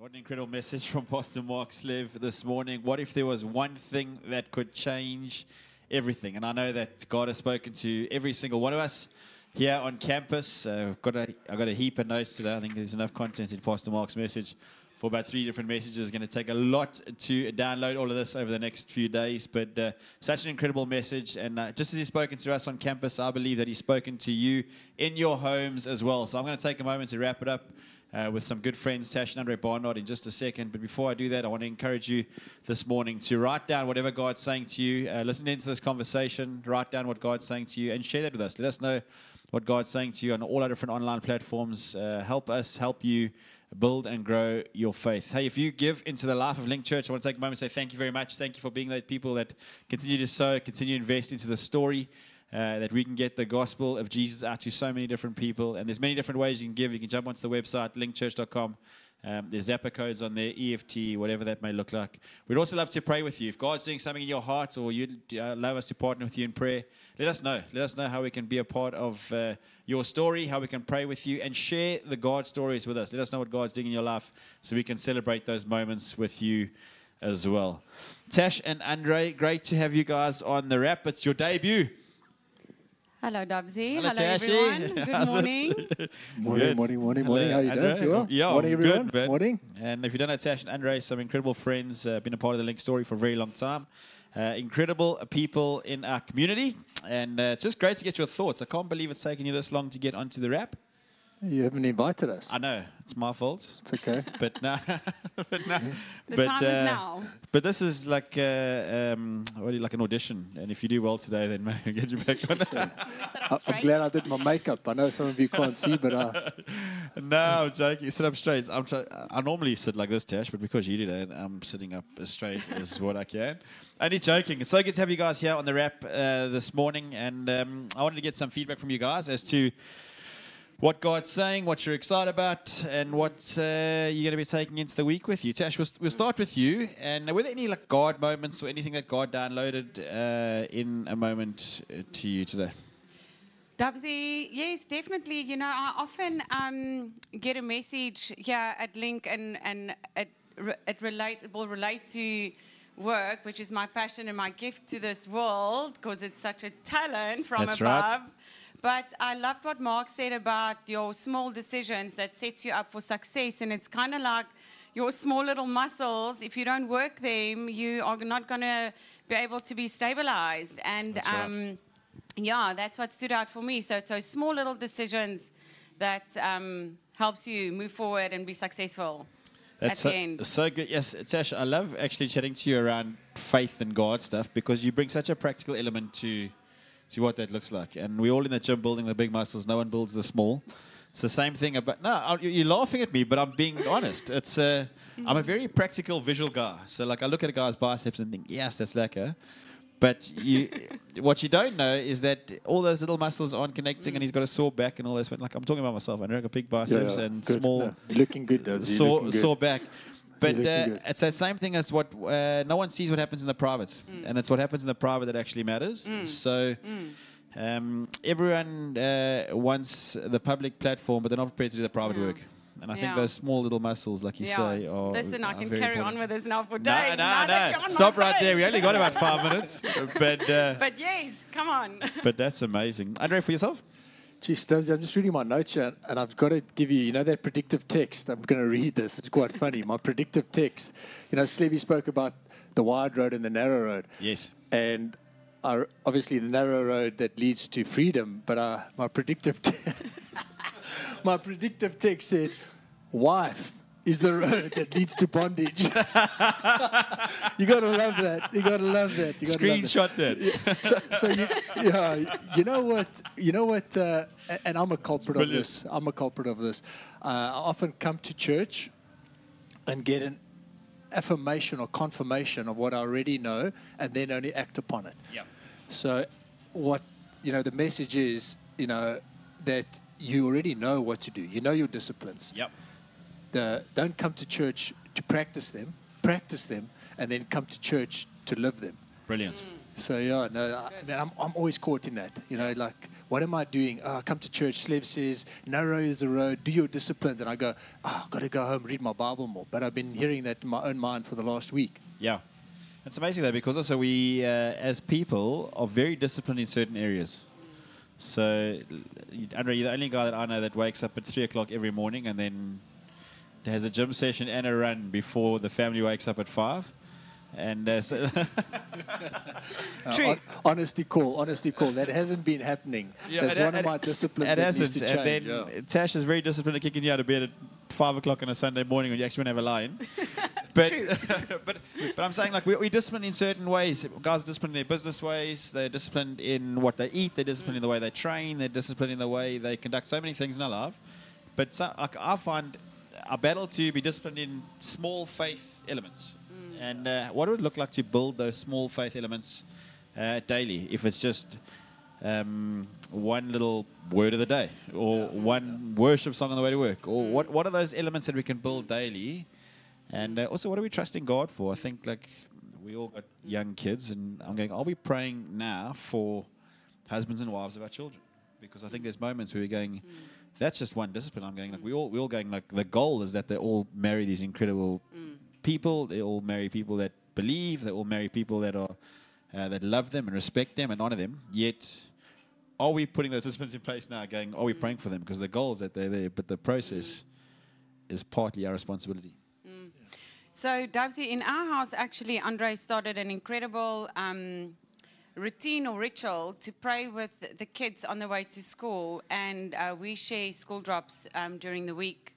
What an incredible message from Pastor Mark Slev this morning. What if there was one thing that could change everything? And I know that God has spoken to every single one of us here on campus. Uh, I've, got a, I've got a heap of notes today. I think there's enough content in Pastor Mark's message for about three different messages. It's going to take a lot to download all of this over the next few days, but uh, such an incredible message. And uh, just as he's spoken to us on campus, I believe that he's spoken to you in your homes as well. So I'm going to take a moment to wrap it up uh, with some good friends, Tash and Andre Barnard, in just a second. But before I do that, I want to encourage you this morning to write down whatever God's saying to you. Uh, listen into this conversation, write down what God's saying to you, and share that with us. Let us know what God's saying to you on all our different online platforms. Uh, help us, help you build and grow your faith. Hey, if you give into the life of Link Church, I want to take a moment and say thank you very much. Thank you for being those people that continue to sow, continue to invest into the story uh, that we can get the gospel of Jesus out to so many different people. And there's many different ways you can give. You can jump onto the website, linkchurch.com. Um, there's Zapper codes on there, EFT, whatever that may look like. We'd also love to pray with you. If God's doing something in your heart or you'd uh, love us to partner with you in prayer, let us know. Let us know how we can be a part of uh, your story, how we can pray with you, and share the God stories with us. Let us know what God's doing in your life so we can celebrate those moments with you as well. Tash and Andre, great to have you guys on the wrap. It's your debut. Hello, Dubsy. Hello, Hello, everyone. Good How's it? morning. Morning, Good. morning, morning, morning. How you Hello, doing? You well? Yeah, morning, everyone. good, man. Morning. And if you don't know Tash and Andre, some incredible friends, uh, been a part of the Link story for a very long time. Uh, incredible people in our community. And uh, it's just great to get your thoughts. I can't believe it's taken you this long to get onto the wrap. You haven't invited us. I know, it's my fault. It's okay. But now, but now, The but, time uh, is now. But this is like uh, um, what do you, like an audition, and if you do well today, then maybe we'll get you back on. Sit up I- I'm glad I did my makeup. I know some of you can't see, but uh, no, I'm joking. Sit up straight. I'm try- I normally sit like this, Tash, but because you did it, I'm sitting up as straight as what I can. Only joking. It's so good to have you guys here on the wrap uh, this morning, and um, I wanted to get some feedback from you guys as to what God's saying, what you're excited about, and what uh, you're going to be taking into the week with you. Tash, we'll, we'll start with you. And were there any like God moments or anything that God downloaded uh, in a moment uh, to you today? Dubsy, yes, definitely. You know, I often um, get a message here at Link, and, and it, it, relate, will relate to work, which is my passion and my gift to this world, because it's such a talent from That's above. right. But I loved what Mark said about your small decisions that sets you up for success, and it's kind of like your small little muscles. If you don't work them, you are not going to be able to be stabilized. And That's right. um, yeah, that's what stood out for me. So it's those small little decisions that um, helps you move forward and be successful That's at so, the end. so good. Yes, Tash, I love actually chatting to you around faith and God stuff because you bring such a practical element to to what that looks like. And we're all in the gym building the big muscles. No one builds the small. It's the same thing about. No, you're laughing at me, but I'm being honest. It's uh, I'm a very practical, visual guy. So like, I look at a guy's biceps and think, yes, that's lekker. But you, what you don't know is that all those little muscles aren't connecting, and he's got a sore back and all this. Like I'm talking about myself. I know I got big biceps yeah, and good. small No, looking good, though. Sore, looking good. sore back. But uh, it's that same thing as what uh, no one sees what happens in the private, and it's what happens in the private that actually matters. So. Um, everyone uh, wants the public platform, but they're not prepared to do the private Yeah. work. And I think those small little muscles, like you say, are Listen, I can very carry important. on with this now for No, days. no, now no. Stop right there. We only got about five minutes, but uh, But yes, come on. but that's amazing. Andre, for yourself. Gee, Stubbs, I'm just reading my notes here, and I've got to give you, you know, that predictive text. I'm going to read this. It's quite funny. My predictive text. You know, Slevy spoke about the wide road and the narrow road. Yes. And uh, obviously the narrow road that leads to freedom, but uh, my predictive te- my predictive text said, "Wife is the road that leads to bondage." you gotta love that. You gotta love that. You gotta love that. Screenshot that. So, so you, yeah, you know what? You know what? Uh, and I'm a culprit of this. I'm a culprit of this. Uh, I often come to church and get an affirmation or confirmation of what I already know, and then only act upon it. Yeah. So, what you know, the message is, you know, that you already know what to do. You know your disciplines. Yep. The, don't come to church to practice them. Practice them, and then come to church to live them. Brilliant. Mm. So yeah, no, I, I mean, I'm, I'm always caught in that. You know, like What am I doing? Oh, I come to church. Slev says, narrow is the road. Do your disciplines. And I go, oh, I've got to go home, read my Bible more. But I've been mm. hearing that in my own mind for the last week. Yeah. It's amazing though because also we, uh, as people, are very disciplined in certain areas. So, Andre, you're the only guy that I know that wakes up at three o'clock every morning and then has a gym session and a run before the family wakes up at five. And uh, so Uh, True. honesty call, honesty call. That hasn't been happening. That's it- one of it- my disciplines It that needs hasn't. to And change. then yeah. Tash is very disciplined at kicking you out of bed at five o'clock on a Sunday morning when you actually want to have a line. but, but but I'm saying like we, we're disciplined in certain ways. Guys are disciplined in their business ways. They're disciplined in what they eat. They're disciplined in the way they train. They're disciplined in the way they conduct so many things in our life. But so, like, I find a battle to be disciplined in small faith elements. And uh, what would it look like to build those small faith elements uh, daily? If it's just um, one little word of the day, or one worship song on the way to work, or what what are those elements that we can build daily? And uh, also, what are we trusting God for? I think like we all got young kids, and I'm going, are we praying now for husbands and wives of our children? Because I think there's moments where we're going, that's just one discipline. I'm going like we all we all going like the goal is that they all marry these incredible people. They all marry people that believe. They all marry people that are uh, that love them and respect them and honor them. Yet, are we putting those disciplines in place now? Going, are we praying for them? Because the goal is that they're there, but the process is partly our responsibility. So, Dubsy, in our house, actually, Andre started an incredible um, routine or ritual to pray with the kids on the way to school, and uh, we share school drops um, during the week.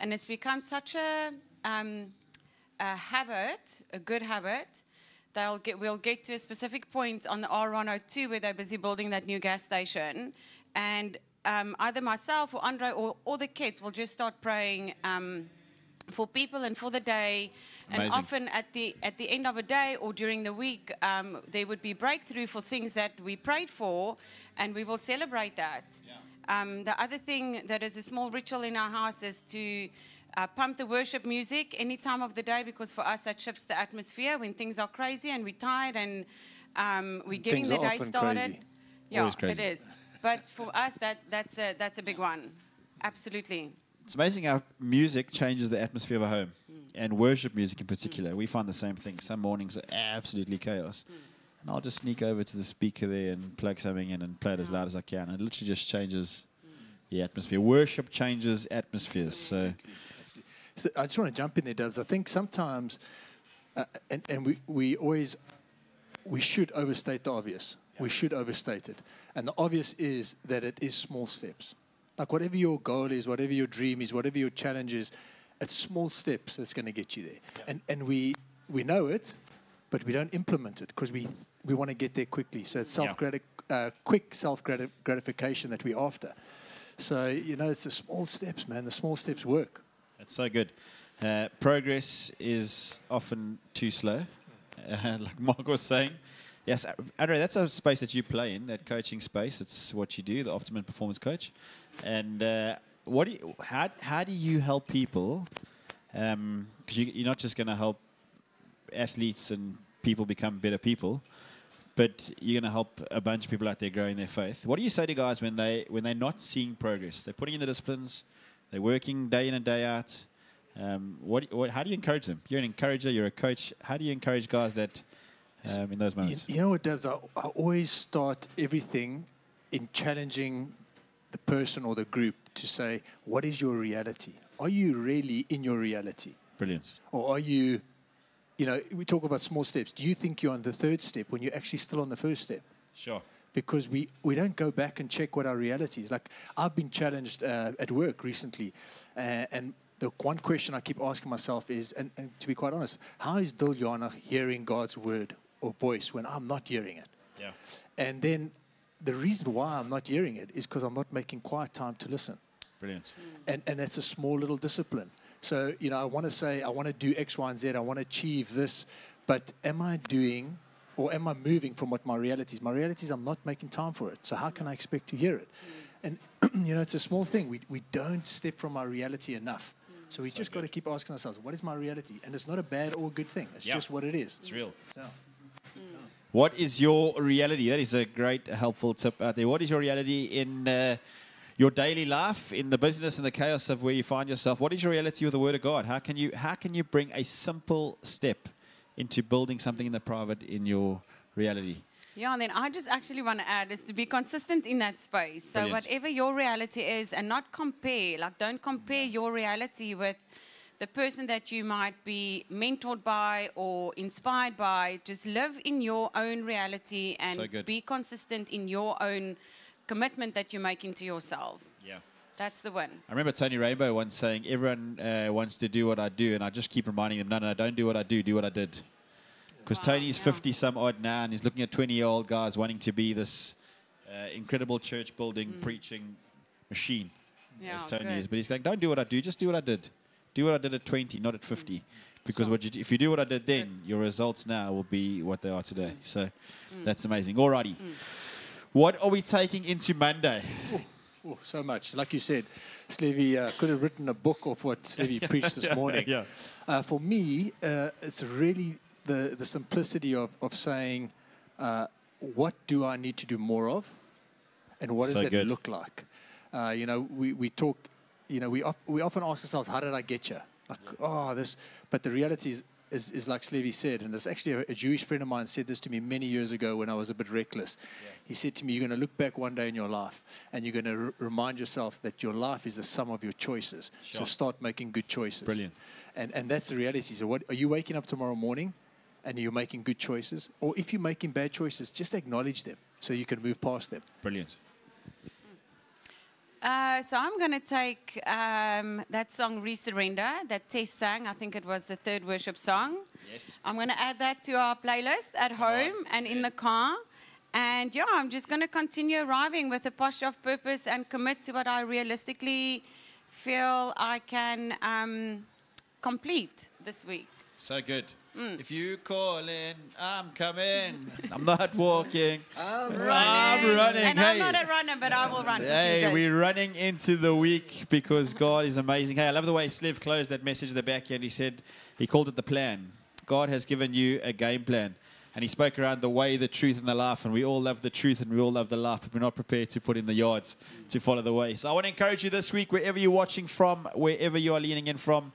And it's become such a, um, a habit, a good habit. They'll get, we'll get to a specific point on the R102 where they're busy building that new gas station, and um, either myself or Andre or, or the kids will just start praying. Um, for people and for the day. And Amazing. often at the at the end of a day or during the week, um, there would be breakthrough for things that we prayed for, and we will celebrate that. Um, the other thing that is a small ritual in our house is to uh, pump the worship music any time of the day because for us that shifts the atmosphere when things are crazy and we're tired and um, we're getting Things the day started. crazy. Yeah, it is. But for us, that that's a that's a big one. Absolutely. It's amazing how music changes the atmosphere of a home, and worship music in particular. We find the same thing. Some mornings are absolutely chaos, and I'll just sneak over to the speaker there and plug something in and play it as loud as I can. It literally just changes the atmosphere. Worship changes atmospheres. So So I just want to jump in there, Dubs. I think sometimes, uh, and, and we, we always, we should overstate the obvious. We should overstate it. And the obvious is that it is small steps. Like whatever your goal is, whatever your dream is, whatever your challenge is, it's small steps that's going to get you there. And, and we, we know it, but we don't implement it because we, we want to get there quickly. So it's self uh, quick self gratification that we're after. So, you know, it's the small steps, man. The small steps work. That's so good. Uh, progress is often too slow, uh, like Mark was saying. Yes, Andre, that's a space that you play in, that coaching space. It's what you do, the optimum performance coach. And uh, what do you, how, how do you help people? Because you, you're not just going to help athletes and people become better people, but you're going to help a bunch of people out there growing their faith. What do you say to guys when they when they're not seeing progress? They're putting in the disciplines, they're working day in and day out. Um, what, what, how do you encourage them? You're an encourager, you're a coach. How do you encourage guys that um, in those You, moments? you know what, Dubs? I, I always start everything in challenging the person or the group to say, what is your reality? Are you really in your reality? Brilliant. Or are you, you know, we talk about small steps. Do you think you're on the third step when you're actually still on the first step? Sure. because we, we don't go back and check what our reality is. Like I've been challenged uh, at work recently, uh, and the one question I keep asking myself is, and, and to be quite honest, how is Diljana hearing God's word or voice when I'm not hearing it? Yeah. And then the reason why I'm not hearing it is because I'm not making quiet time to listen. Brilliant. And, and that's a small little discipline. So, you know, I want to say, I want to do X, Y, and Z, I want to achieve this, but am I doing or am I moving from what my reality is? My reality is I'm not making time for it. So, how can I expect to hear it? And, you know, it's a small thing. We, we don't step from our reality enough. So, we So just got to keep asking ourselves, what is my reality? And it's not a bad or good thing, it's Yeah. just what it is. It's real. Yeah. What is your reality? That is a great, helpful tip out there. What is your reality in uh, your daily life, in the business in the chaos of where you find yourself? What is your reality with the Word of God? How can you how can you bring a simple step into building something in the private in your reality? Yeah, and then I just actually want to add is to be consistent in that space. So Brilliant. whatever your reality is, and not compare. Like, don't compare your reality with the person that you might be mentored by or inspired by. Just live in your own reality and So be consistent in your own commitment that you're making to yourself. Yeah. That's the one. I remember Tony Rainbow once saying, "Everyone uh, wants to do what I do," and I just keep reminding them, "No, no, don't do what I do. Do what I did." Because Wow, Tony's yeah. fifty some odd now, and he's looking at twenty-year-old guys wanting to be this uh, incredible church-building, preaching machine, Mm. Yeah, as Tony good. is. But he's like, "Don't do what I do. Just do what I did. Do what I did at twenty, not at fifty. Because what you do, if you do what I did then, your results now will be what they are today. So Mm. that's amazing. Alrighty. What are we taking into Monday? Oh, so much. Like you said, Slevy uh, could have written a book of what Slevy preached this morning. yeah. Uh, for me, uh, it's really the, the simplicity of, of saying, uh, what do I need to do more of? And what does So that good. look like? Uh, you know, we, we talk, you know, we, of, we often ask ourselves, how did I get you? Like, oh, this, but the reality is, is, is like Slevy said, and there's actually a, a Jewish friend of mine said this to me many years ago when I was a bit reckless. He said to me, You're going to look back one day in your life and you're going to r- remind yourself that your life is the sum of your choices. So start making good choices. Brilliant. And, and that's the reality. So, what are you waking up tomorrow morning and you're making good choices? Or if you're making bad choices, just acknowledge them so you can move past them. Brilliant. Uh, so I'm going to take um, that song "Resurrender" that Tess sang. I think it was the third worship song. Yes. I'm going to add that to our playlist at home and in the car. And yeah, I'm just going to continue arriving with a posture of purpose and commit to what I realistically feel I can um, complete this week. So good. Mm. If you call in, I'm coming. I'm not walking. I'm I'm running. And hey. I'm not a runner, but I will run Hey, we're running into the week because God is amazing. Hey, I love the way Slev closed that message at the back end. He said, he called it the plan. God has given you a game plan. And he spoke around the way, the truth, and the life. And we all love the truth and we all love the life, but we're not prepared to put in the yards to follow the way. So I want to encourage you this week, wherever you're watching from, wherever you are leaning in from,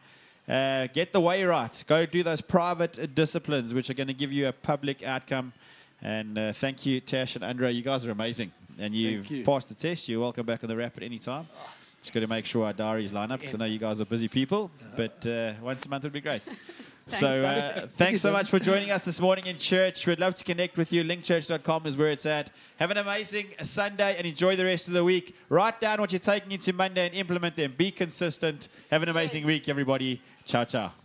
uh, get the way right. Go do those private uh, disciplines, which are going to give you a public outcome. And uh, thank you, Tash and Andrea. You guys are amazing. And you've you. passed the test. You're welcome back on the wrap at any time. Just got to make sure our diaries line up because I know you guys are busy people. But uh, once a month would be great. so uh, thanks so much for joining us this morning in church. We'd love to connect with you. Linkchurch.com is where it's at. Have an amazing Sunday and enjoy the rest of the week. Write down what you're taking into Monday and implement them. Be consistent. Have an amazing week, everybody. Tchau, tchau.